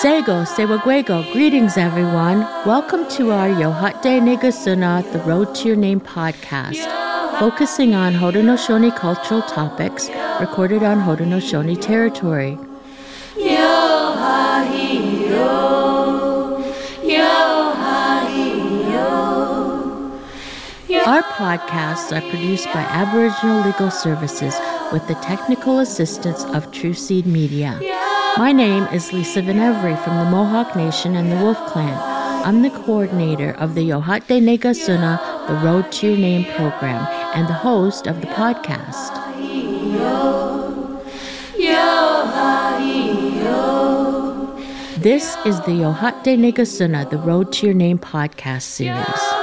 Sego, Sewaguego, greetings everyone. Welcome to our Yohate Negasuna, The Road to Your Name podcast, focusing on Haudenosaunee cultural topics recorded on Haudenosaunee territory. Our podcasts are produced by Aboriginal Legal Services with the technical assistance of True Seed Media. My name is Lisa Venevri from the Mohawk Nation and the Wolf Clan. I'm the coordinator of the Yohate Negasuna, the Road to Your Name program, and the host of the podcast. This is the Yohate Negasuna, the Road to Your Name podcast series.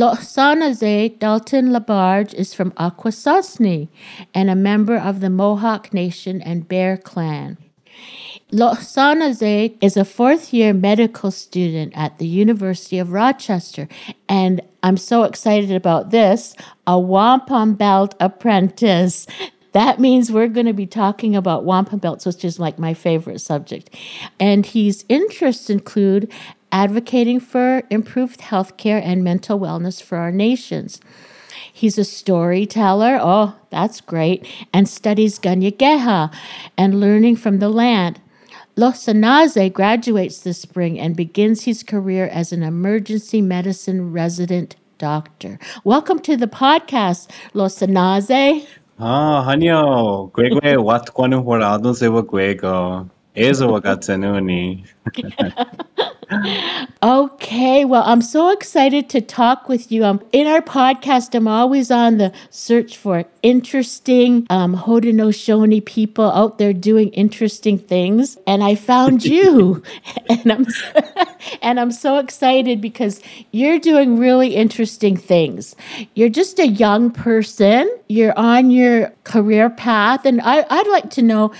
Rohsennase Dalton LaBarge is from Akwesasne and a member of the Mohawk Nation and Bear Clan. Rohsennase is a fourth year medical student at the University of Rochester, and I'm so excited about this a wampum belt apprentice. That means we're going to be talking about wampum belts, which is like my favorite subject. And his interests include advocating for improved health care and mental wellness for our nations. He's a storyteller, oh, that's great, and studies Ganyageha and learning from the land. Rohsennase graduates this spring and begins his career as an emergency medicine resident doctor. Welcome to the podcast, Rohsennase. Ah, hanyo, gwegwe wat kwanu horado sewa gwego. Ezo wagatsenuni. okay, well, I'm so excited to talk with you. Um, in our podcast, I'm always on the search for interesting um, Haudenosaunee people out there doing interesting things, and I found you, and I'm and I'm so excited because you're doing really interesting things. You're just a young person. You're on your career path, and I, I'd like to know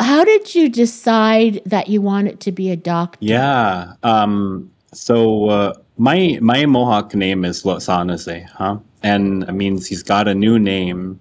how did you decide that you wanted to be a doctor? Yeah. Um, so uh, my my Mohawk name is Rohsennase, huh? And it means he's got a new name.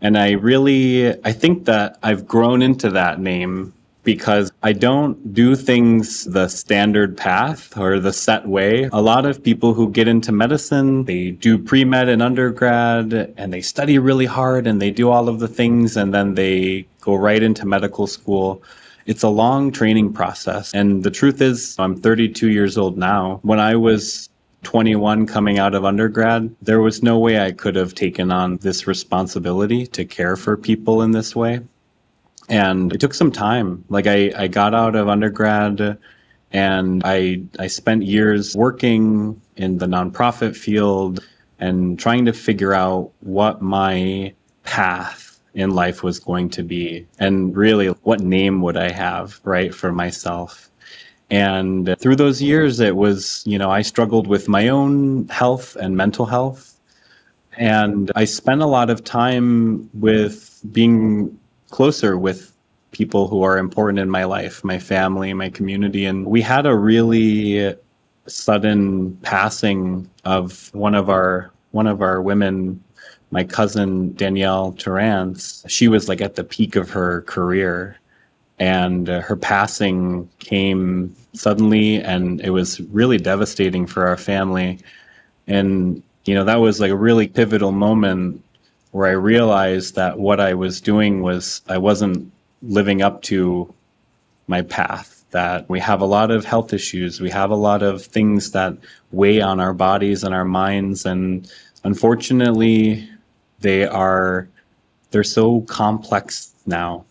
And I really I think that I've grown into that name because I don't do things the standard path or the set way. A lot of people who get into medicine, they do pre med in undergrad and they study really hard and they do all of the things and then they go right into medical school. It's a long training process. And the truth is, I'm 32 years old now. When I was 21 coming out of undergrad, there was no way I could have taken on this responsibility to care for people in this way and it took some time. Like I, I got out of undergrad and I I spent years working in the nonprofit field and trying to figure out what my path in life was going to be and really what name would I have, right, for myself. And through those years it was, you know, I struggled with my own health and mental health. And I spent a lot of time with being closer with people who are important in my life, my family, my community. And we had a really sudden passing of one of our one of our women, my cousin Danielle Terrance. She was like at the peak of her career. And uh, her passing came suddenly, and it was really devastating for our family. And, you know, that was like a really pivotal moment where I realized that what I was doing was I wasn't living up to my path. That we have a lot of health issues, we have a lot of things that weigh on our bodies and our minds, and unfortunately, they are they're so complex now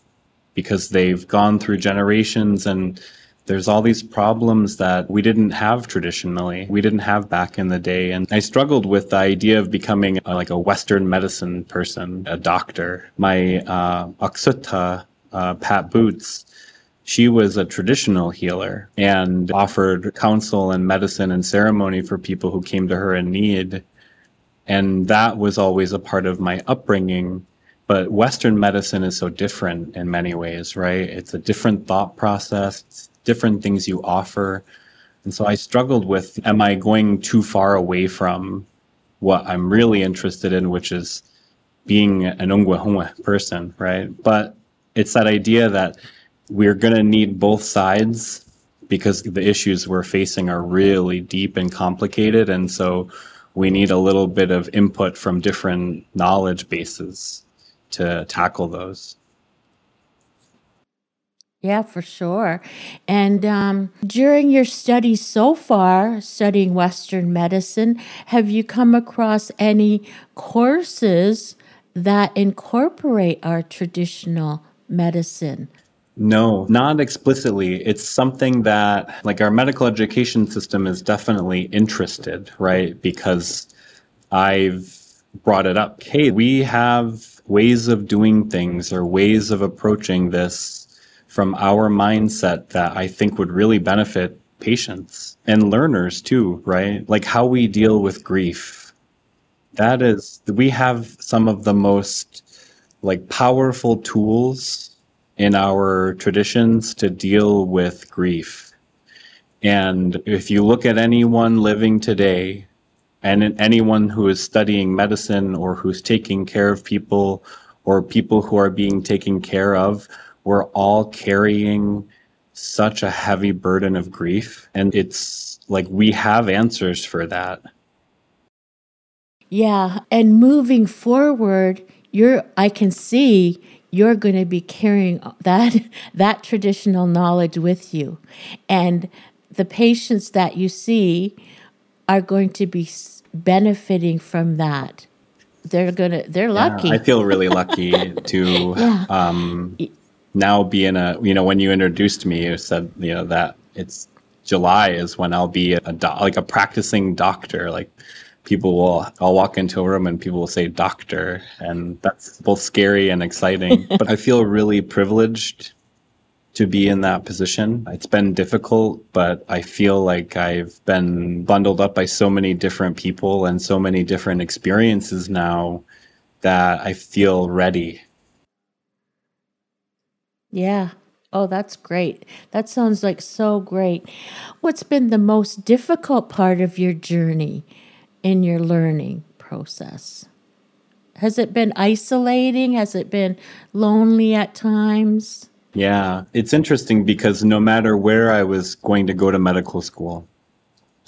because they've gone through generations and there's all these problems that we didn't have traditionally. We didn't have back in the day. And I struggled with the idea of becoming a, like a Western medicine person, a doctor. My uh, Aksuta, uh, Pat Boots, she was a traditional healer and offered counsel and medicine and ceremony for people who came to her in need. And that was always a part of my upbringing. But Western medicine is so different in many ways, right? It's a different thought process, different things you offer. And so I struggled with am I going too far away from what I'm really interested in, which is being an Ungwahuma person, right? But it's that idea that we're going to need both sides because the issues we're facing are really deep and complicated. And so we need a little bit of input from different knowledge bases to tackle those. Yeah, for sure. And um, during your studies so far, studying Western medicine, have you come across any courses that incorporate our traditional medicine? No, not explicitly. It's something that, like, our medical education system is definitely interested, right? Because I've brought it up. Hey, we have ways of doing things or ways of approaching this from our mindset that I think would really benefit patients and learners too, right? Like how we deal with grief. That is, we have some of the most like powerful tools in our traditions to deal with grief. And if you look at anyone living today, and anyone who is studying medicine or who's taking care of people or people who are being taken care of, we're all carrying such a heavy burden of grief. And it's like we have answers for that. Yeah. And moving forward, you're, I can see you're going to be carrying that that traditional knowledge with you and the patients that you see are going to be benefiting from that they're going to they're lucky yeah, i feel really lucky to yeah. um, now be in a you know when you introduced me you said you know that it's july is when i'll be a do- like a practicing doctor like people will I'll walk into a room and people will say doctor and that's both scary and exciting. but I feel really privileged to be in that position. It's been difficult, but I feel like I've been bundled up by so many different people and so many different experiences now that I feel ready. Yeah. Oh, that's great. That sounds like so great. What's been the most difficult part of your journey? in your learning process? Has it been isolating? Has it been lonely at times? Yeah, it's interesting because no matter where I was going to go to medical school,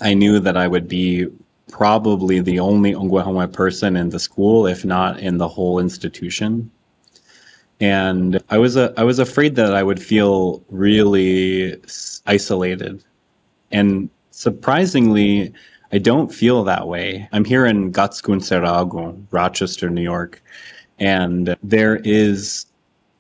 I knew that I would be probably the only Ongwahoma person in the school, if not in the whole institution. And I was a, I was afraid that I would feel really isolated. And surprisingly, I don't feel that way. I'm here in Gatskun Rochester, New York, and there is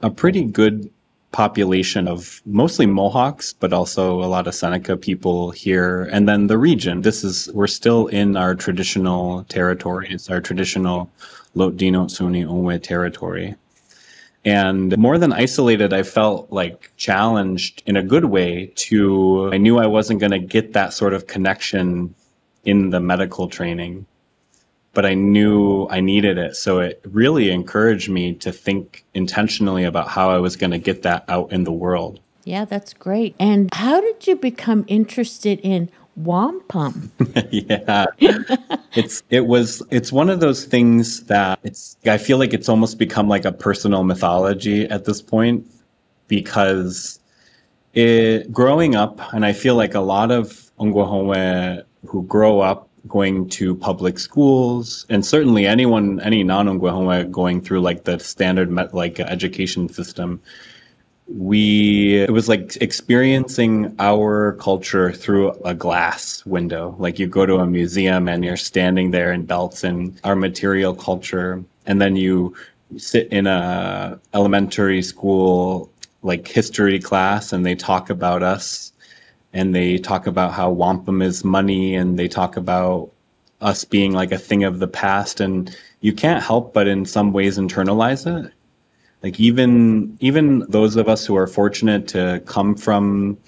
a pretty good population of mostly Mohawks, but also a lot of Seneca people here. And then the region. This is, we're still in our traditional territory. It's our traditional Lotdino Suni Onwe territory. And more than isolated, I felt like challenged in a good way to, I knew I wasn't going to get that sort of connection in the medical training, but I knew I needed it. So it really encouraged me to think intentionally about how I was going to get that out in the world. Yeah, that's great. And how did you become interested in wampum? yeah. it's it was it's one of those things that it's I feel like it's almost become like a personal mythology at this point because it growing up and I feel like a lot of Ongwahome who grow up going to public schools and certainly anyone any non-Ongwahoma going through like the standard like education system we it was like experiencing our culture through a glass window. Like you go to a museum and you're standing there in belts and our material culture and then you sit in a elementary school like history class and they talk about us and they talk about how wampum is money and they talk about us being like a thing of the past and you can't help but in some ways internalize it like even even those of us who are fortunate to come from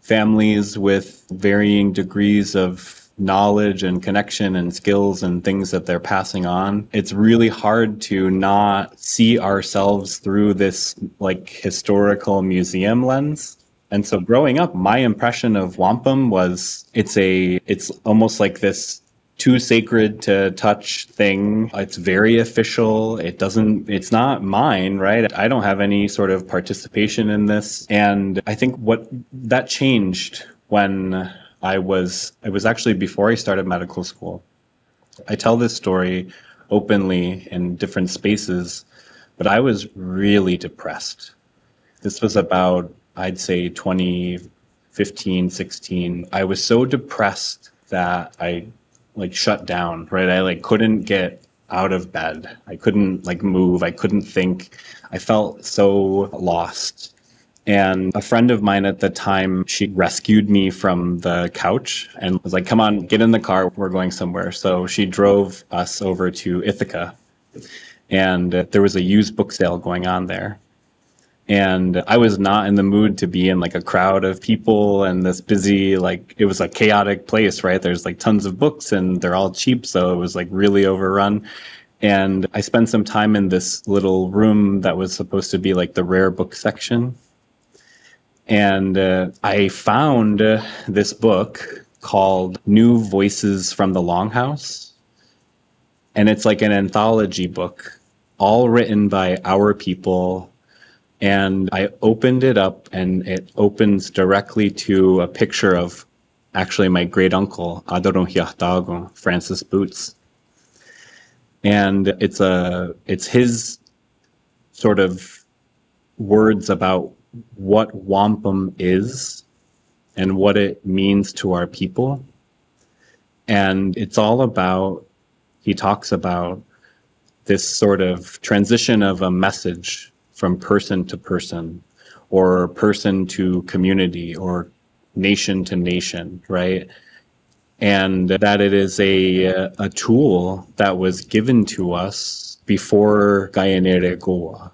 families with varying degrees of knowledge and connection and skills and things that they're passing on, it's really hard to not see ourselves through this like historical museum lens. And so growing up, my impression of wampum was it's a it's almost like this too sacred to touch thing. It's very official. It doesn't, it's not mine, right? I don't have any sort of participation in this. And I think what that changed when I was, it was actually before I started medical school. I tell this story openly in different spaces, but I was really depressed. This was about, I'd say 2015, 16. I was so depressed that I like shut down, right? I like couldn't get out of bed. I couldn't like move. I couldn't think. I felt so lost. And a friend of mine at the time, she rescued me from the couch and was like, come on, get in the car. We're going somewhere. So she drove us over to Ithaca. And there was a used book sale going on there and I was not in the mood to be in like a crowd of people and this busy like it was a chaotic place, right? There's like tons of books and they're all cheap, so it was like really overrun. And I spent some time in this little room that was supposed to be like the rare book section. And uh, I found uh, this book called New Voices from the Longhouse. And it's like an anthology book, all written by our people and I opened it up, and it opens directly to a picture of actually my great uncle, Adorong Francis Boots. And it's a it's his sort of words about what wampum is and what it means to our people. And it's all about, he talks about this sort of transition of a message from person to person or person to community or nation to nation, right? And that it is a, a tool that was given to us before Gayanere Goa,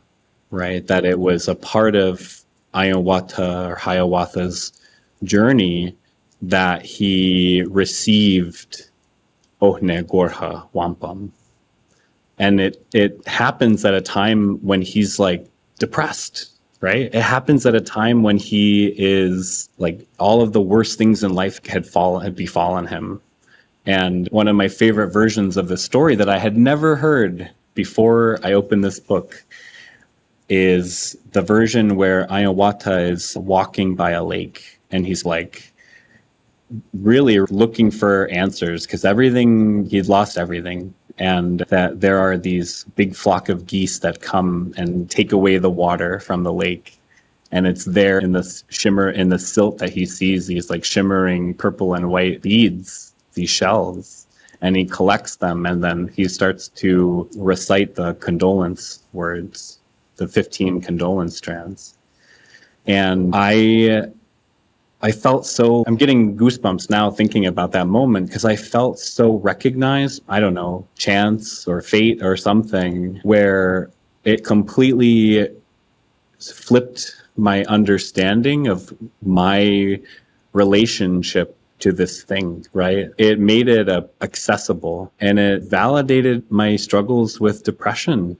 right? That it was a part of Ayawata or Hiawatha's journey that he received Ohne Gorha Wampum. And it, it happens at a time when he's like depressed right? It happens at a time when he is like all of the worst things in life had fallen had befallen him. And one of my favorite versions of the story that i had never heard before i opened this book is the version where Ayawata is walking by a lake and he's like really looking for answers because everything he'd lost everything and that there are these big flock of geese that come and take away the water from the lake. And it's there in the shimmer in the silt that he sees these like shimmering purple and white beads these shells. And he collects them and then he starts to recite the condolence words the 15 condolence strands. And i I felt so, I'm getting goosebumps now thinking about that moment because I felt so recognized. I don't know, chance or fate or something where it completely flipped my understanding of my relationship to this thing, right? It made it uh, accessible and it validated my struggles with depression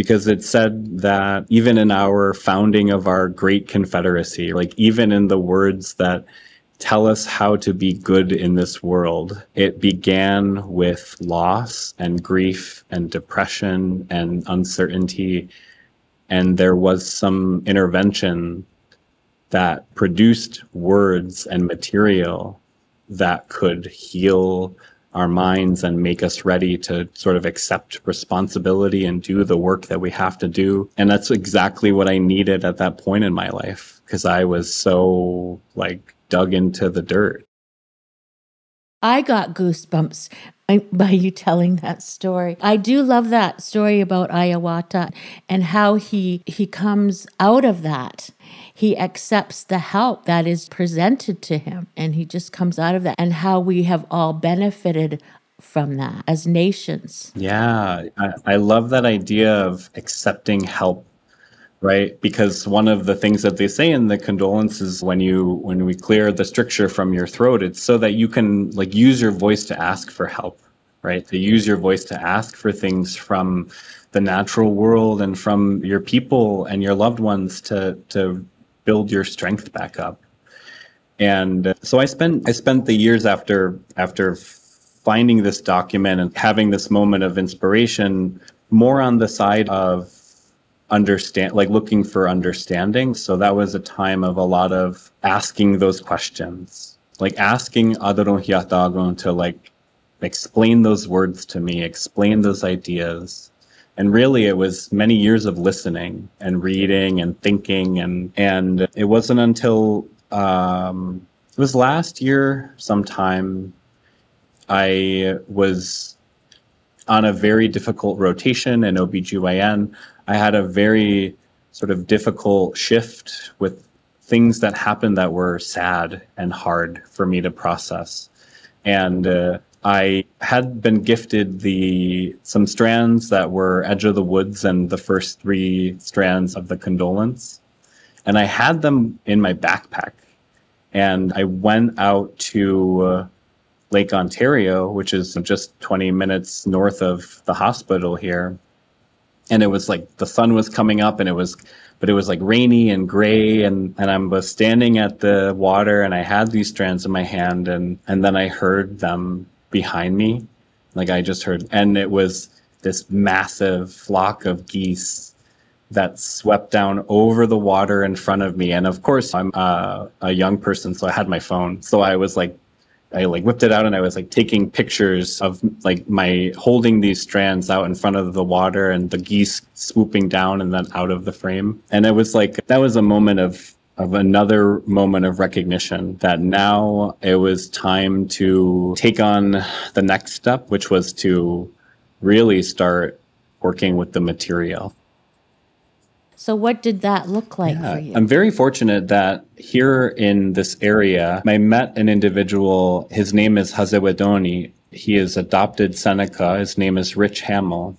because it said that even in our founding of our great confederacy, like even in the words that tell us how to be good in this world, it began with loss and grief and depression and uncertainty. And there was some intervention that produced words and material that could heal our minds and make us ready to sort of accept responsibility and do the work that we have to do. And that's exactly what I needed at that point in my life because I was so like dug into the dirt. I got goosebumps by you telling that story. I do love that story about Ayawata and how he he comes out of that. He accepts the help that is presented to him and he just comes out of that and how we have all benefited from that as nations. Yeah, I, I love that idea of accepting help right? Because one of the things that they say in the condolences when you when we clear the stricture from your throat it's so that you can like use your voice to ask for help right? To use your voice to ask for things from the natural world and from your people and your loved ones to to build your strength back up. And so i spent i spent the years after after finding this document and having this moment of inspiration more on the side of understand like looking for understanding. So that was a time of a lot of asking those questions like asking Adorun Hiatagon to like explain those words to me explain those ideas. And really it was many years of listening and reading and thinking. And and it wasn't until um, it was last year sometime i was on a very difficult rotation in OBGYN I had a very sort of difficult shift with things that happened that were sad and hard for me to process. And uh, I had been gifted the some strands that were Edge of the Woods and the first three strands of the condolence. And I had them in my backpack. And I went out to uh, Lake Ontario, which is just 20 minutes north of the hospital here and it was like the sun was coming up and it was but it was like rainy and gray and and I was standing at the water and I had these strands in my hand and and then I heard them behind me. Like I just heard and it was this massive flock of geese that swept down over the water in front of me. And of course I'm uh, a young person so I had my phone. So I was like I like whipped it out and I was like taking pictures of like my holding these strands out in front of the water and the geese swooping down and then out of the frame. And it was like that was a moment of of another moment of recognition that now it was time to take on the next step, which was to really start working with the material. So, what did that look like yeah, for you? I'm very fortunate that here in this area, I met an individual. His name is Hazewedoni. He is adopted Seneca. His name is Rich Hamill.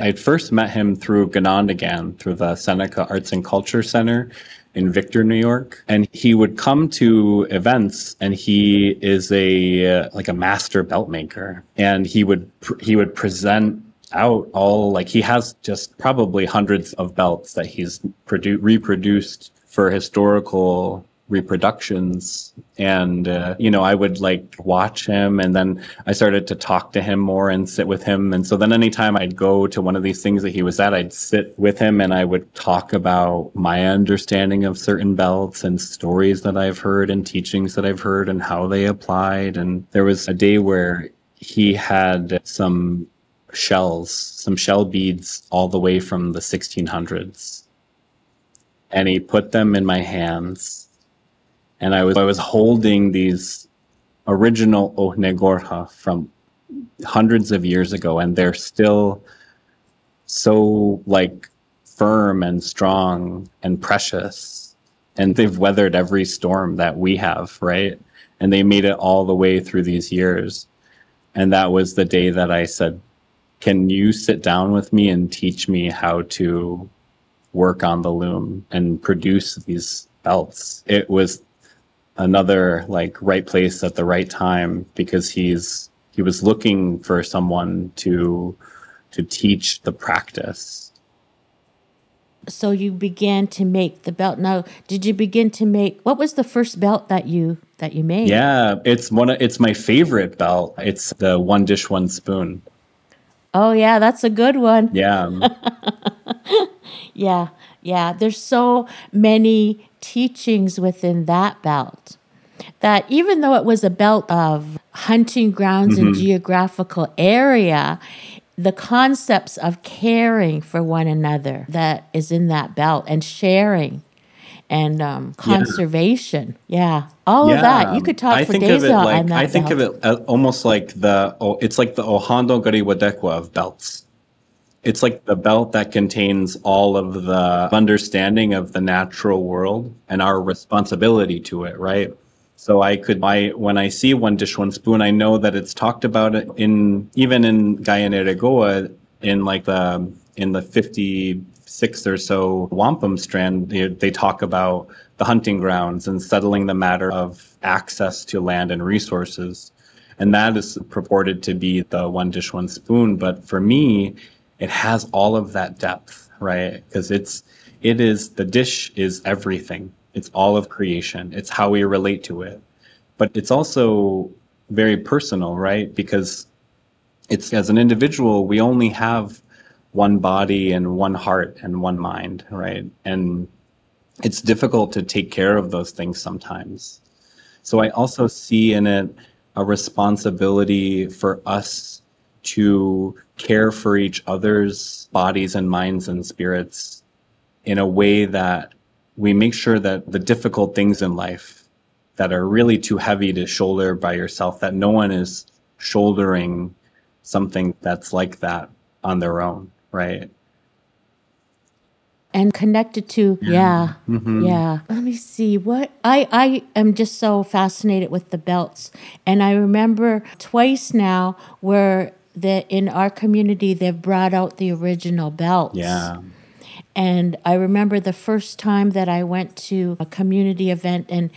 I first met him through Ganondagan, through the Seneca Arts and Culture Center in Victor, New York. And he would come to events and he is a uh, like a master belt maker and he would he would present out all like he has just probably hundreds of belts that he's produ- reproduced for historical reproductions. And uh, you know i would like watch him. And then i started to talk to him more and sit with him. And so then anytime i'd go to one of these things that he was at i'd sit with him and i would talk about my understanding of certain belts and stories that i've heard and teachings that i've heard and how they applied. And there was a day where he had some shells, some shell beads all the way from the 1600s. And he put them in my hands. And I was I was holding these original Ohnegorha from hundreds of years ago and they're still so like firm and strong and precious and they've weathered every storm that we have, right? And they made it all the way through these years. And that was the day that I said, can you sit down with me and teach me how to work on the loom and produce these belts? It was another like right place at the right time because he's he was looking for someone to to teach the practice. So you began to make the belt. Now did you begin to make what was the first belt that you that you made? Yeah it's one of, it's my favorite belt. It's the one dish one spoon Oh yeah, that's a good one. Yeah. yeah. Yeah, there's so many teachings within that belt that even though it was a belt of hunting grounds mm-hmm. and geographical area, the concepts of caring for one another that is in that belt and sharing and um, conservation. Yeah. yeah. all yeah. of that. You could talk I for days on, like, on that. I think belt. of it almost like the oh, it's like the Ohando Gariwadekwa of belts. It's like the belt that contains all of the understanding of the natural world and our responsibility to it, right? So I could, I when I see one dish, one spoon, I know that it's talked about in even in Guyana in like the in the 50 six or so wampum strand, they, talk about the hunting grounds and settling the matter of access to land and resources. And that is purported to be the one dish, one spoon. But for me, it has all of that depth, right? Because it's, it is, the dish is everything. It's all of creation. It's how we relate to it. But it's also very personal, right? Because it's as an individual, we only have one body and one heart and one mind, right? And it's difficult to take care of those things sometimes. So I also see in it a responsibility for us to care for each other's bodies and minds and spirits in a way that we make sure that the difficult things in life that are really too heavy to shoulder by yourself, that no one is shouldering something that's like that on their own, right? and connected to yeah. mm-hmm. yeah. Let me see what i i am just so fascinated with the belts. And i remember twice now where that in our community they've brought out the original belts. Yeah. And I remember the first time that I went to a community event and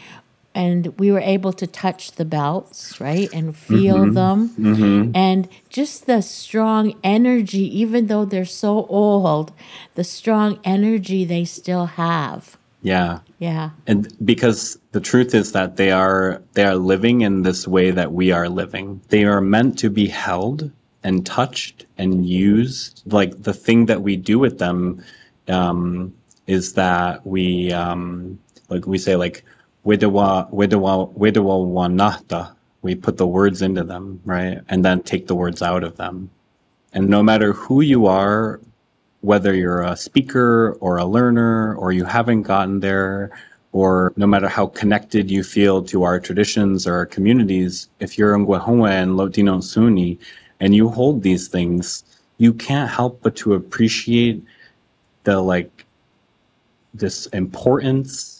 and we were able to touch the belts, right, and feel mm-hmm. them, mm-hmm. and just the strong energy, even though they're so old, the strong energy they still have. Yeah. Yeah. And because the truth is that they are they are living in this way that we are living. They are meant to be held and touched and used. Like the thing that we do with them um, is that we um, like we say like Widawa, widawa. We put the words into them, right? And then take the words out of them. And no matter who you are, whether you're a speaker or a learner or you haven't gotten there, or no matter how connected you feel to our traditions or our communities, if you're Ngwahongwe and Lotino Suni and you hold these things, you can't help but to appreciate the like this importance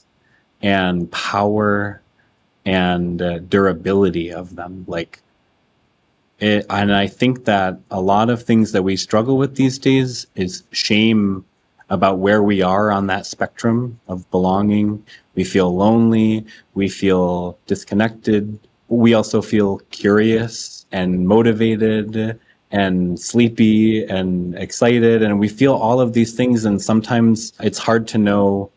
and power and uh, durability of them. Like, it, and I think that a lot of things that we struggle with these days is shame about where we are on that spectrum of belonging. We feel lonely. We feel disconnected. We also feel curious and motivated and sleepy and excited. And we feel all of these things. And sometimes it's hard to know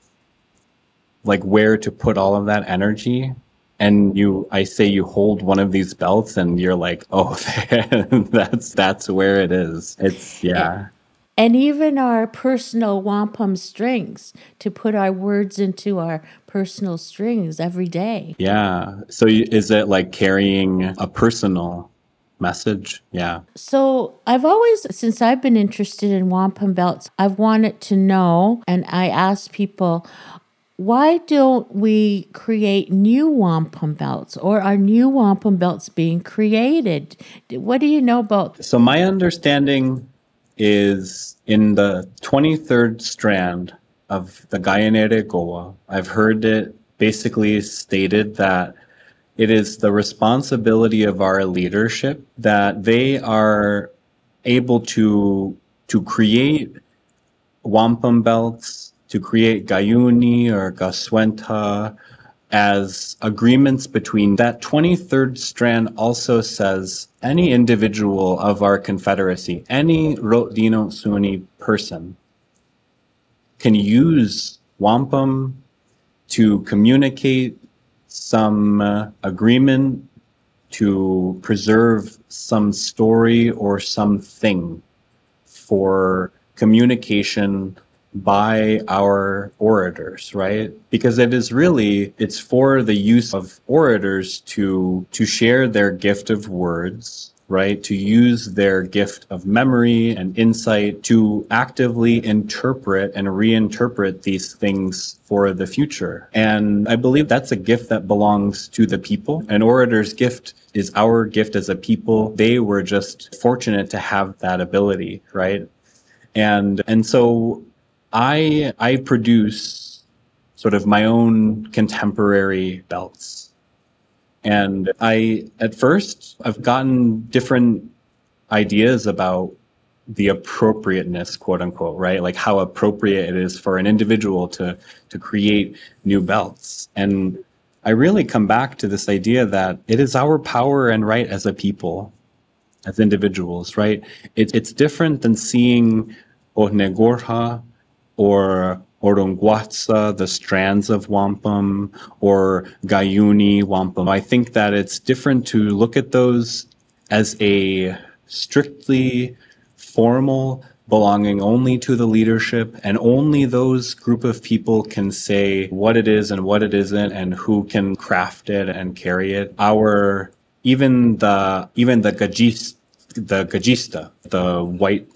like where to put all of that energy. And you i say you hold one of these belts and you're like oh that's that's where it is. It's yeah. And even our personal wampum strings to put our words into our personal strings every day. Yeah. So is it like carrying a personal message? Yeah. So i've always since i've been interested in wampum belts i've wanted to know and i ask people why don't we create new wampum belts or are new wampum belts being created? What do you know about? So, my understanding is in the 23rd strand of the Gayanere Goa, I've heard it basically stated that it is the responsibility of our leadership that they are able to to create wampum belts to create Gayuni or Gaswenta as agreements between that 23rd strand also says any individual of our confederacy, any Rodino Sunni person can use wampum to communicate some uh, agreement to preserve some story or something for communication by our orators right? Because it is really it's for the use of orators to to share their gift of words right? To use their gift of memory and insight to actively interpret and reinterpret these things for the future. And i believe that's a gift that belongs to the people. An orator's gift is our gift as a people. They were just fortunate to have that ability right? And and so I I produce sort of my own contemporary belts. And I at first I've gotten different ideas about the appropriateness, quote unquote, right? Like how appropriate it is for an individual to to create new belts. And I really come back to this idea that it is our power and right as a people, as individuals, right? It, it's different than seeing Onegorha or Orunguatsa, the strands of wampum, or Gayuni wampum. I think that it's different to look at those as a strictly formal belonging only to the leadership and only those group of people can say what it is and what it isn't and who can craft it and carry it our even the even the gajis the gajista the white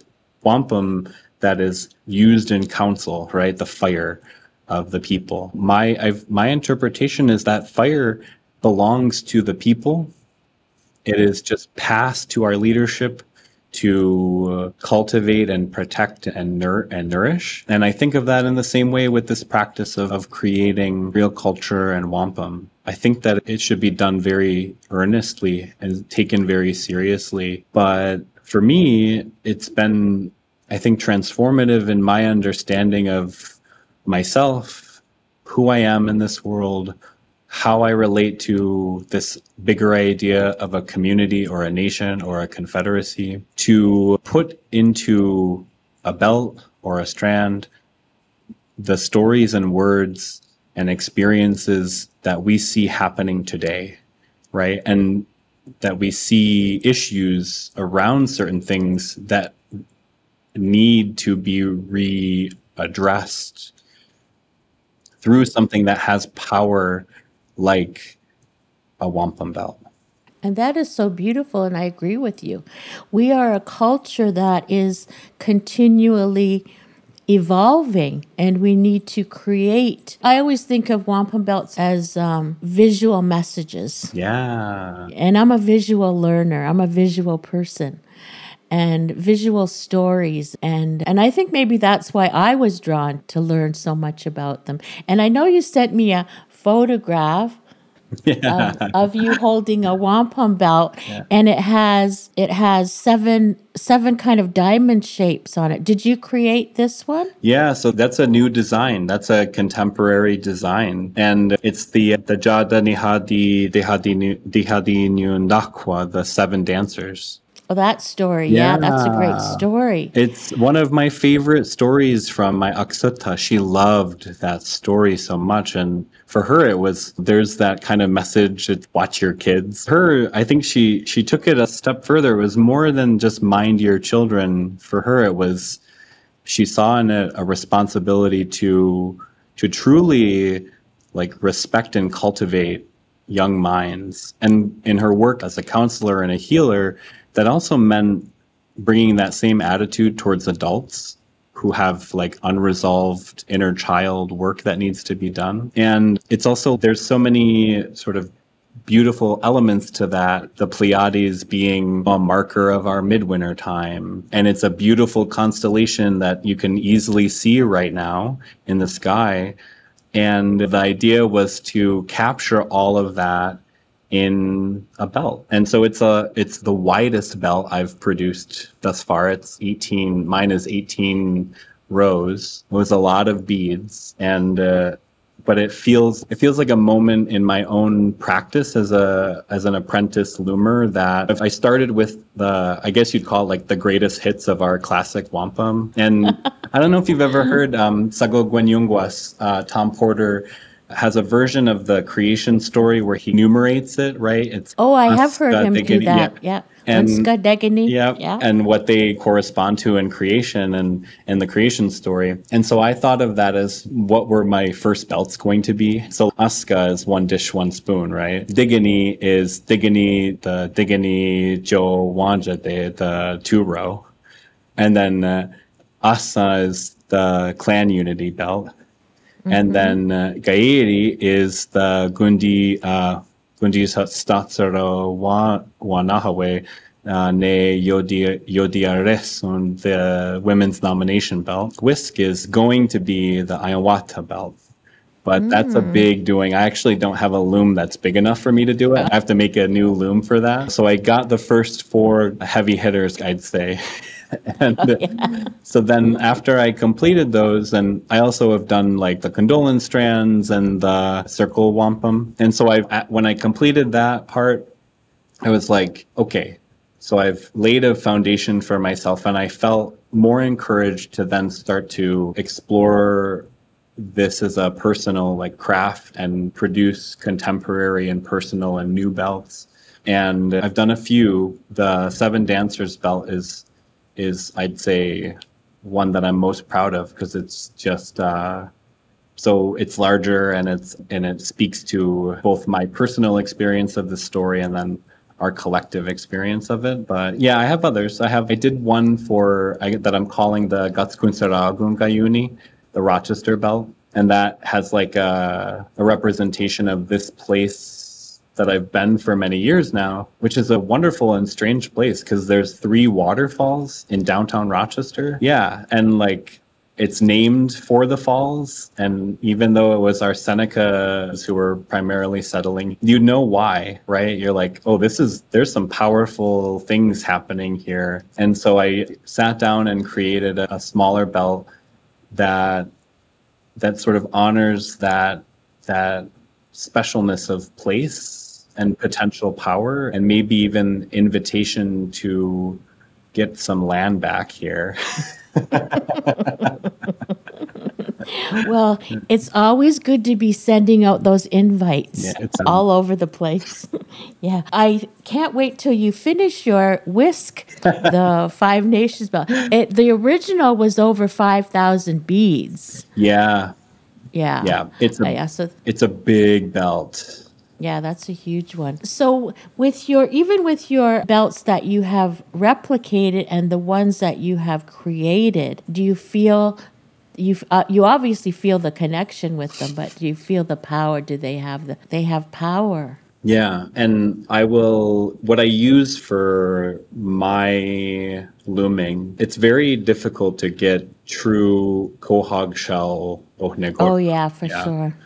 wampum that is used in council right the fire of the people my I've, my interpretation is that fire belongs to the people it is just passed to our leadership to cultivate and protect and, nur- and nourish. And I think of that in the same way with this practice of, of creating real culture and wampum. I think that it should be done very earnestly and taken very seriously. But for me, it's been, I think, transformative in my understanding of myself, who I am in this world, how I relate to this bigger idea of a community or a nation or a confederacy, to put into a belt or a strand the stories and words and experiences that we see happening today, right? And that we see issues around certain things that need to be readdressed through something that has power like a wampum belt. And that is so beautiful, and I agree with you. We are a culture that is continually evolving, and we need to create. I always think of wampum belts as um, visual messages. Yeah. And I'm a visual learner, I'm a visual person and visual stories and and I think maybe that's why I was drawn to learn so much about them. And I know you sent me a photograph yeah. of, of, you holding a wampum belt yeah. and it has it has seven seven kind of diamond shapes on it did you create this one yeah so that's a new design that's a contemporary design and it's the the jada nihadi dihadi dihadi nyundakwa the seven dancers Oh, that story. Yeah. yeah. that's a great story. It's one of my favorite stories from my Aksuta. She loved that story so much. And for her, it was there's that kind of message watch your kids. Her, I think she she took it a step further. It was more than just mind your children. For her, it was she saw in it a responsibility to to truly like respect and cultivate young minds. And in her work as a counselor and a healer, that also meant bringing that same attitude towards adults who have like unresolved inner child work that needs to be done. And it's also, there's so many sort of beautiful elements to that. The Pleiades being a marker of our midwinter time. And it's a beautiful constellation that you can easily see right now in the sky. And the idea was to capture all of that in a belt. And so it's a it's the widest belt I've produced thus far. It's 18 mine is 18 rows. It was a lot of beads and uh, but it feels it feels like a moment in my own practice as a as an apprentice loomer that if I started with the I guess you'd call it like the greatest hits of our classic wampum and I don't know if you've ever heard um, Sago Gwenyungwas, uh, Tom Porter has a version of the creation story where he enumerates it, right? It's oh, I have heard him do that. Yeah. yeah. And, yeah, yeah, and what they correspond to in creation and in the creation story. And so I thought of that as what were my first belts going to be. So Aska is one dish, one spoon, right? Digini is Digini, the Digini Jo Wanja, the, the two row. And then uh, Asa is the clan unity belt. And mm-hmm. then uh, Gairi is the Gundi uh, Gundi Statsaro wa Wanahawe uh, ne Yodiares on the women's nomination belt. Whisk is going to be the Ayawata belt. but that's a big doing. I actually don't have a loom that's big enough for me to do it. I have to make a new loom for that. So I got the first four heavy hitters, I'd say. and oh, yeah. so then after I completed those, and I also have done like the condolen strands and the circle wampum. And so I, when I completed that part, I was like, okay, so I've laid a foundation for myself, and I felt more encouraged to then start to explore this as a personal like craft and produce contemporary and personal and new belts. And I've done a few. The Seven Dancers belt is is I'd say one that I'm most proud of because it's just uh, so it's larger and it's and it speaks to both my personal experience of the story and then our collective experience of it. But yeah, I have others. I have I did one for I, that I'm calling the Gatskunsaragun Gayuni, the Rochester belt, and that has like a, a representation of this place that I've been for many years now, which is a wonderful and strange place because there's three waterfalls in downtown Rochester. Yeah, and like it's named for the falls. And even though it was our senecas who were primarily settling you know why right? You're like oh this is there's some powerful things happening here. And so i sat down and created a, a smaller belt that that sort of honors that that specialness of place and potential power and maybe even invitation to get some land back here well, it's always good to be sending out those invites yeah, um, all over the place. yeah. I can't wait till you finish your whisk, the Five Nations belt. It, the original was over 5,000 beads. Yeah. Yeah. Yeah. It's a, yeah, so, it's a big belt. Yeah, that's a huge one. So with your even with your belts that you have replicated and the ones that you have created, do you feel you uh, you obviously feel the connection with them, but do you feel the power? Do they have the they have power? Yeah, and I will what I use for my looming. It's very difficult to get true quahog shell. Oh yeah, for yeah. sure.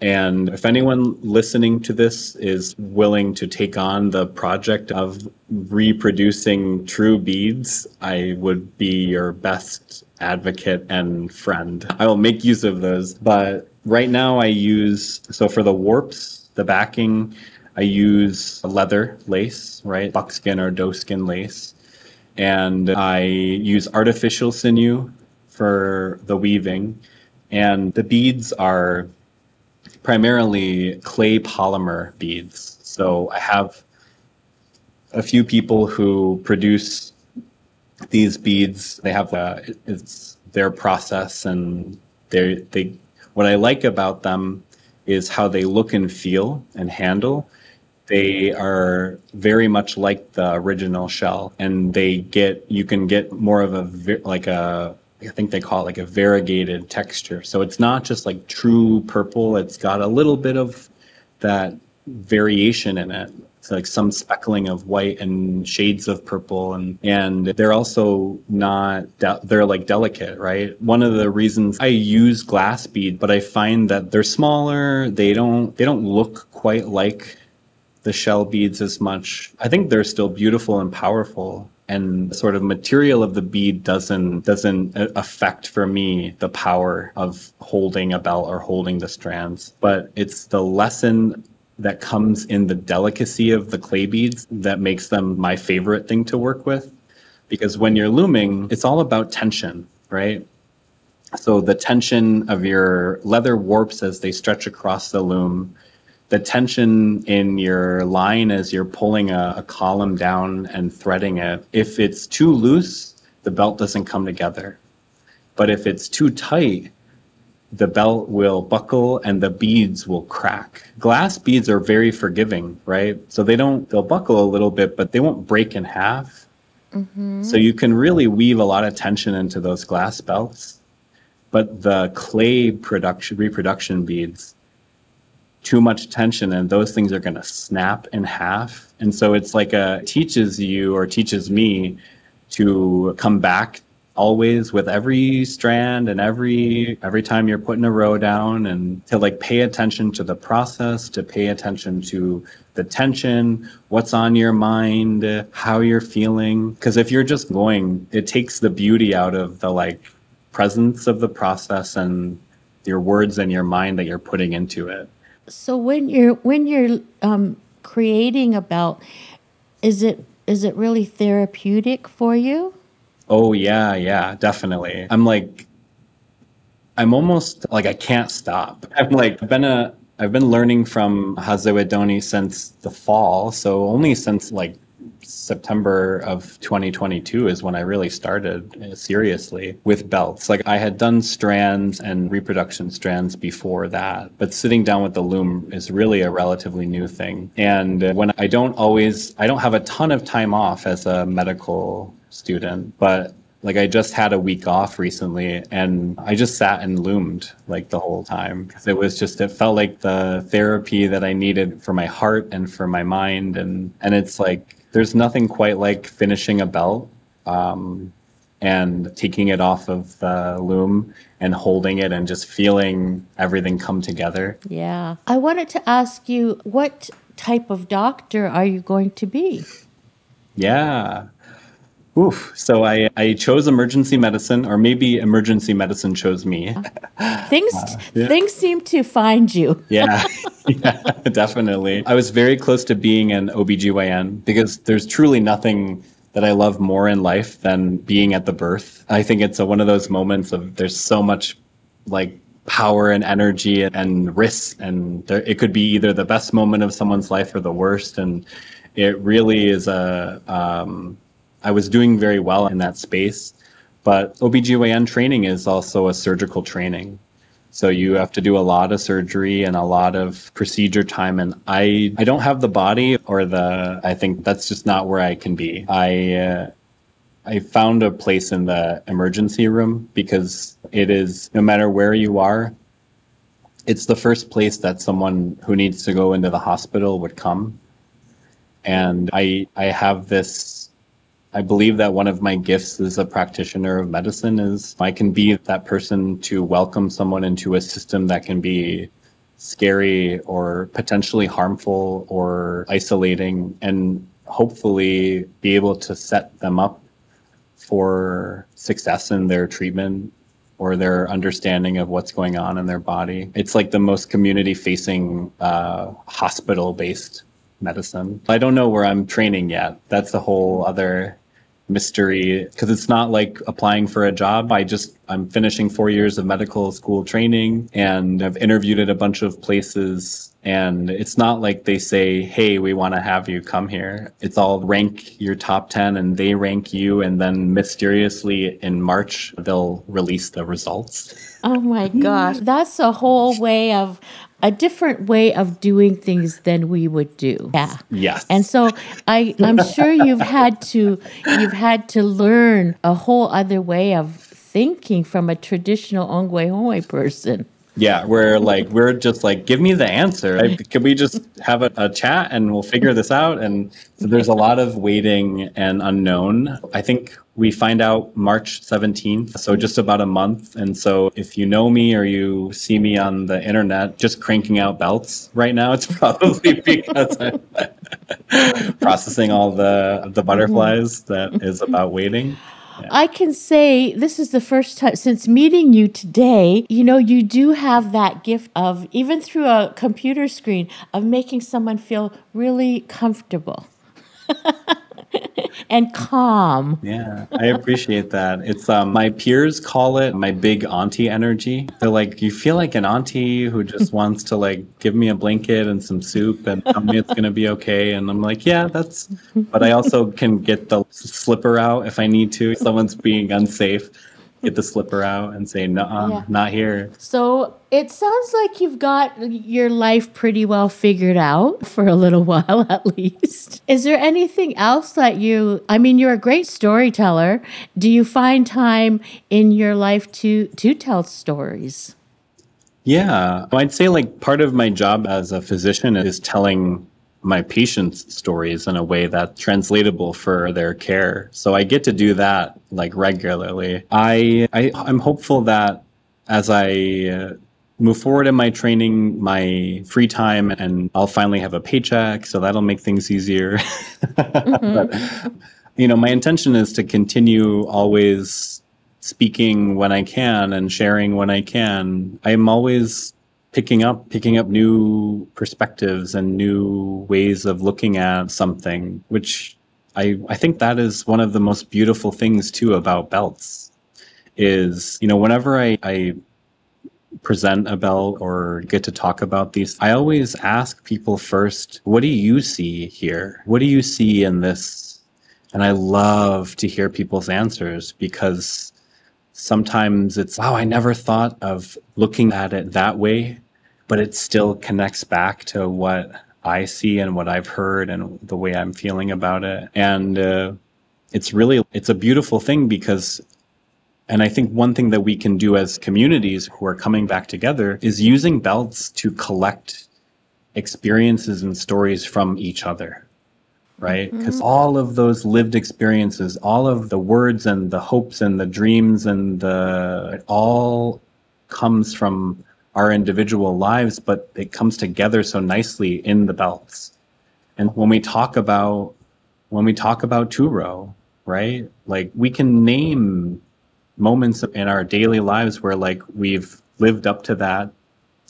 And if anyone listening to this is willing to take on the project of reproducing true beads, I would be your best advocate and friend. I will make use of those. But right now, I use so for the warps, the backing, I use leather lace, right? Buckskin or doeskin lace. And I use artificial sinew for the weaving. And the beads are primarily clay polymer beads. So I have a few people who produce these beads. They have the it's their process and they they what I like about them is how they look and feel and handle. They are very much like the original shell, and they get you can get more of a like a I think they call it like a variegated texture. So it's not just like true purple. It's got a little bit of that variation in it. It's like some speckling of white and shades of purple, and and they're also not de- they're like delicate, right? One of the reasons I use glass bead, but I find that they're smaller. They don't they don't look quite like the shell beads as much. I think they're still beautiful and powerful, and the sort of material of the bead doesn't doesn't affect for me the power of holding a belt or holding the strands but it's the lesson that comes in the delicacy of the clay beads that makes them my favorite thing to work with. Because when you're looming it's all about tension right? So the tension of your leather warps as they stretch across the loom the tension in your line as you're pulling a, a, column down and threading it, if it's too loose, the belt doesn't come together. But if it's too tight, the belt will buckle and the beads will crack. Glass beads are very forgiving, right? So they don't, they'll buckle a little bit, but they won't break in half. Mm-hmm. So you can really weave a lot of tension into those glass belts. But the clay production, reproduction beads, too much tension and those things are going to snap in half. And so it's like a teaches you or teaches me to come back always with every strand and every every time you're putting a row down and to like pay attention to the process to pay attention to the tension what's on your mind how you're feeling. Because if you're just going it takes the beauty out of the like presence of the process and your words and your mind that you're putting into it so when you're when you're um, creating a belt is it is it really therapeutic for you Oh yeah, yeah, definitely. I'm like I'm almost like I can't stop. I'm like I've been a I've been learning from Hasewe Doni since the fall, so only since like September of 2022 is when I really started uh, seriously with belts. Like I had done strands and reproduction strands before that, but sitting down with the loom is really a relatively new thing. And when I don't always, I don't have a ton of time off as a medical student, but like I just had a week off recently and I just sat and loomed like the whole time because it was just it felt like the therapy that I needed for my heart and for my mind and and it's like there's nothing quite like finishing a belt um, and taking it off of the loom and holding it and just feeling everything come together. Yeah. I wanted to ask you what type of doctor are you going to be? Yeah. Oof. So I, I chose emergency medicine, or maybe emergency medicine chose me. Things uh, yeah. things seem to find you. yeah, yeah, definitely. I was very close to being an OBGYN because there's truly nothing that I love more in life than being at the birth. I think it's a, one of those moments of there's so much like power and energy and risk, and there, it could be either the best moment of someone's life or the worst. And it really is a um, I was doing very well in that space. But OBGYN training is also a surgical training. So you have to do a lot of surgery and a lot of procedure time and I I don't have the body or the I think that's just not where I can be. I uh, I found a place in the emergency room because it is no matter where you are it's the first place that someone who needs to go into the hospital would come. And I I have this I believe that one of my gifts as a practitioner of medicine is I can be that person to welcome someone into a system that can be scary or potentially harmful or isolating and hopefully be able to set them up for success in their treatment or their understanding of what's going on in their body. It's like the most community facing uh, hospital based medicine. I don't know where I'm training yet. That's a whole other mystery because it's not like applying for a job. I just I'm finishing 4 years of medical school training and I've interviewed at a bunch of places and it's not like they say, "Hey, we want to have you come here." It's all rank your top 10 and they rank you and then mysteriously in March they'll release the results. Oh my gosh. That's a whole way of a different way of doing things than we would do. Yeah. Yes. And so I I'm sure you've had to you've had to learn a whole other way of thinking from a traditional Ongwe Hoi person. Yeah, we're like we're just like give me the answer. I, can we just have a, a, chat and we'll figure this out? And so there's a lot of waiting and unknown. I think we find out March 17th, so just about a month. And so if you know me or you see me on the internet just cranking out belts right now, it's probably because I'm processing all the the butterflies that is about waiting. I can say this is the first time since meeting you today, you know, you do have that gift of, even through a computer screen, of making someone feel really comfortable. and calm. Yeah, I appreciate that. It's um, my peers call it my big auntie energy. They're like, you feel like an auntie who just wants to like give me a blanket and some soup and tell me it's gonna be okay. And I'm like, yeah, that's. But I also can get the slipper out if I need to. Someone's being unsafe get the slipper out and say, no, yeah. not here. So it sounds like you've got your life pretty well figured out for a little while at least. Is there anything else that you, I mean, you're a great storyteller. Do you find time in your life to, to tell stories? Yeah, I'd say like part of my job as a physician is telling my patients' stories in a way that's translatable for their care. So I get to do that like regularly. I, I I'm hopeful that as I uh, move forward in my training, my free time, and I'll finally have a paycheck, so that'll make things easier. mm-hmm. but, you know, my intention is to continue always speaking when I can and sharing when I can. I'm always picking up picking up new perspectives and new ways of looking at something which i i think that is one of the most beautiful things too about belts is you know whenever i i present a belt or get to talk about these i always ask people first what do you see here? What do you see in this? And i love to hear people's answers because sometimes it's wow i never thought of looking at it that way but it still connects back to what i see and what i've heard and the way i'm feeling about it and uh, it's really it's a beautiful thing because and i think one thing that we can do as communities who are coming back together is using belts to collect experiences and stories from each other right? Because mm-hmm. all of those lived experiences, all of the words and the hopes and the dreams and the it all comes from our individual lives, but it comes together so nicely in the belts. And when we talk about when we talk about Two Row, right? Like we can name moments in our daily lives where like we've lived up to that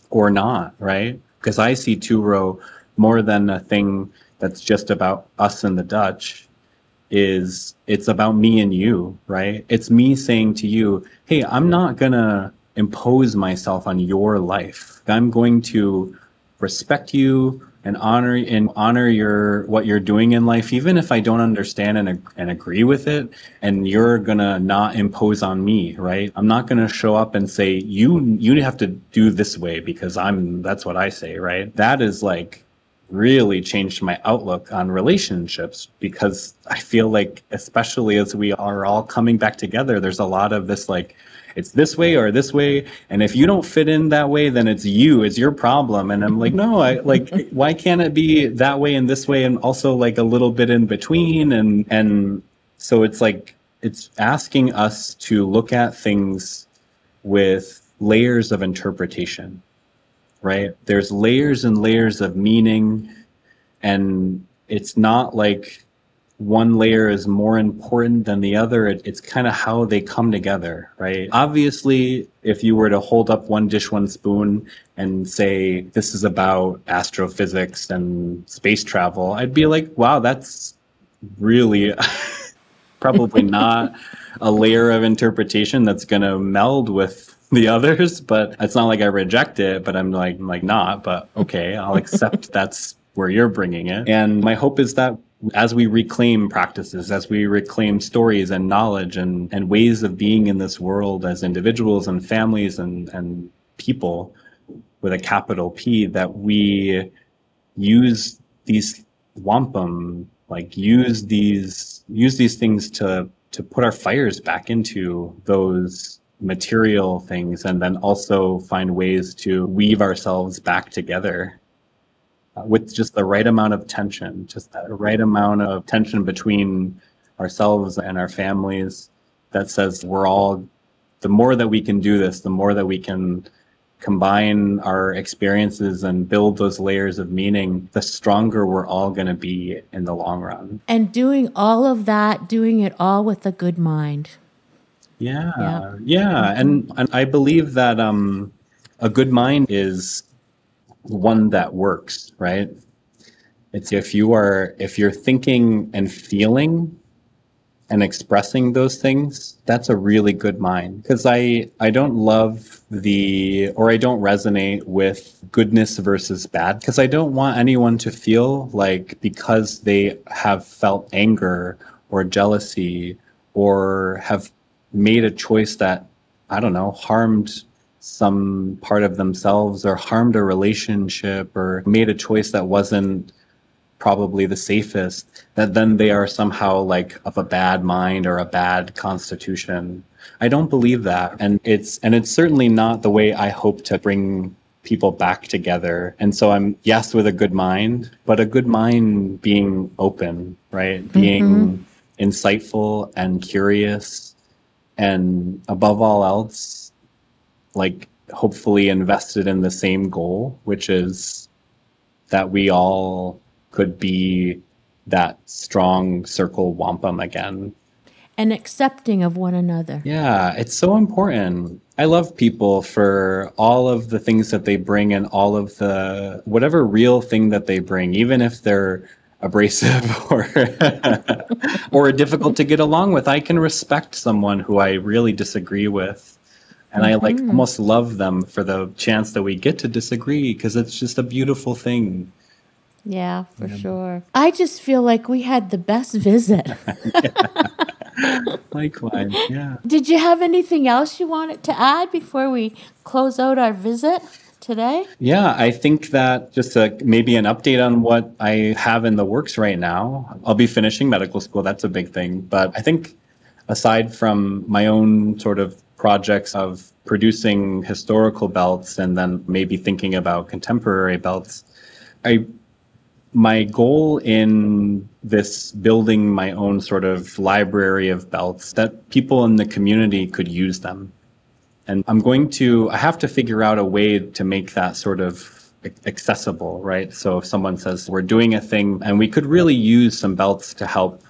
or not, right? Because I see Two Row more than a thing that's just about us and the Dutch is it's about me and you, right? It's me saying to you, hey, I'm not going to impose myself on your life. I'm going to respect you and honor and honor your what you're doing in life even if I don't understand and, and agree with it and you're going to not impose on me, right? I'm not going to show up and say you you have to do this way because I'm that's what I say, right? That is like really changed my outlook on relationships because I feel like, especially as we are all coming back together, there's a lot of this like, it's this way or this way. And if you don't fit in that way, then it's you, it's your problem. And I'm like, no, I like, why can't it be that way and this way? And also like a little bit in between. And, and so it's like, it's asking us to look at things with layers of interpretation right? There's layers and layers of meaning, and it's not like one layer is more important than the other. It, it's kind of how they come together, right? Obviously, if you were to hold up one dish, one spoon and say, this is about astrophysics and space travel, I'd be like, wow, that's really probably not a layer of interpretation that's going to meld with the others, but it's not like I reject it, but I'm like, I'm like not, but okay, I'll accept that's where you're bringing it. And my hope is that as we reclaim practices, as we reclaim stories and knowledge and, and ways of being in this world as individuals and families and, and people with a capital P, that we use these wampum, like use these use these things to to put our fires back into those material things and then also find ways to weave ourselves back together uh, with just the right amount of tension, just that right amount of tension between ourselves and our families that says we're all, the more that we can do this, the more that we can combine our experiences and build those layers of meaning, the stronger we're all going to be in the long run. And doing all of that, doing it all with a good mind. Yeah, yeah, yeah. and and I believe that um, a good mind is one that works, right? It's if you are if you're thinking and feeling and expressing those things, that's a really good mind. Because I I don't love the or I don't resonate with goodness versus bad because I don't want anyone to feel like because they have felt anger or jealousy or have made a choice that I don't know harmed some part of themselves or harmed a relationship or made a choice that wasn't probably the safest that then they are somehow like of a bad mind or a bad constitution i don't believe that and it's and it's certainly not the way i hope to bring people back together. And so I'm, yes, with a good mind, but a good mind being open, right? Mm-hmm. Being insightful and curious. And above all else, like hopefully invested in the same goal, which is that we all could be that strong circle wampum again. And accepting of one another. Yeah, it's so important. I love people for all of the things that they bring and all of the whatever real thing that they bring, even if they're abrasive or or difficult to get along with. I can respect someone who I really disagree with. And I like mm-hmm. almost love them for the chance that we get to disagree because it's just a beautiful thing. Yeah, for sure. I just feel like we had the best visit. Likewise, yeah. Did you have anything else you wanted to add before we close out our visit today? Yeah, I think that just a, maybe an update on what I have in the works right now. I'll be finishing medical school. That's a big thing. But I think aside from my own sort of projects of producing historical belts and then maybe thinking about contemporary belts, I my goal in this building my own sort of library of belts that people in the community could use them. And i'm going to i have to figure out a way to make that sort of accessible right? So if someone says we're doing a thing and we could really use some belts to help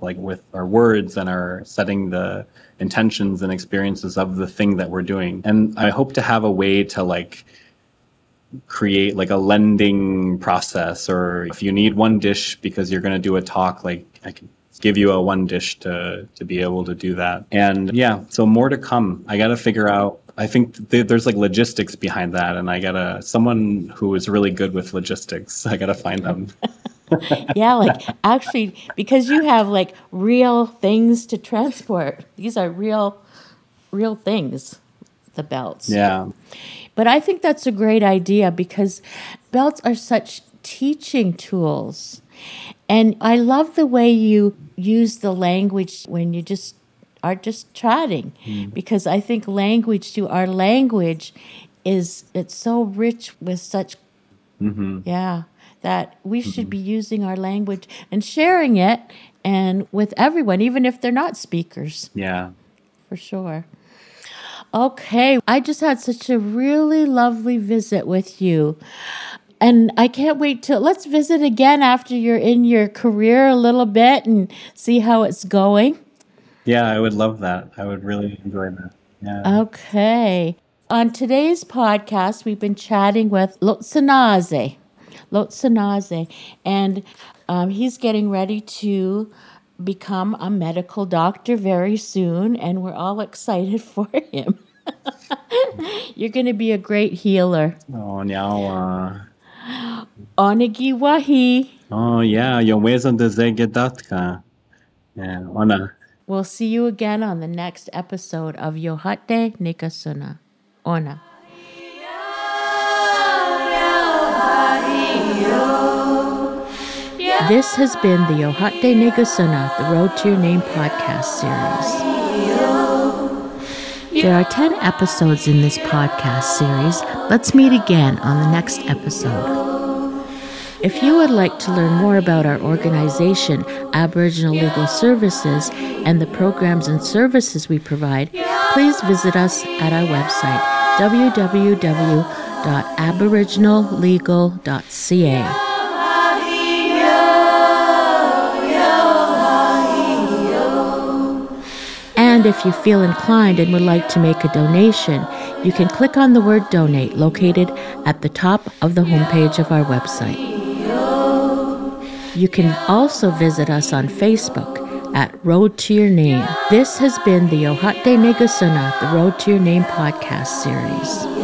like with our words and our setting the intentions and experiences of the thing that we're doing. And i hope to have a way to like create like a lending process or if you need one dish because you're going to do a talk like i can give you a one dish to to be able to do that. And yeah so more to come. I got to figure out i think th- there's like logistics behind that and i gotta someone who is really good with logistics i gotta find them yeah, like actually, because you have like real things to transport. These are real, real things, the belts. yeah But I think that's a great idea because belts are such teaching tools. And I love the way you use the language when you just are just chatting mm. because I think language to our language is it's so rich with such mm-hmm. yeah that we should be using our language and sharing it and with everyone even if they're not speakers yeah for sure. Okay, I just had such a really lovely visit with you. And I can't wait to let's visit again after you're in your career a little bit and see how it's going. yeah i would love that i would really enjoy that yeah Okay. On today's podcast, we've been chatting with Lotsanaze. Lotsanaze. And um, he's getting ready to become a medical doctor very soon, and we're all excited for him. You're going to be a great healer. oh yeah Onagiwahi. oh yeah yo uwezo de zegedatka yeah ona We'll see you again on the next episode of Yohate Nikasuna. Ona. This has been the Yohate Negasuna, the Road to Your Name podcast series. There are 10 episodes in this podcast series. Let's meet again on the next episode. If you would like to learn more about our organization, Aboriginal Legal Services, and the programs and services we provide, please visit us at our website, www.aboriginallegal.ca. And if you feel inclined and would like to make a donation, you can click on the word donate located at the top of the homepage of our website. You can also visit us on Facebook at Road to Your Name. This has been the Ohate Negasuna, the Road to Your Name podcast series.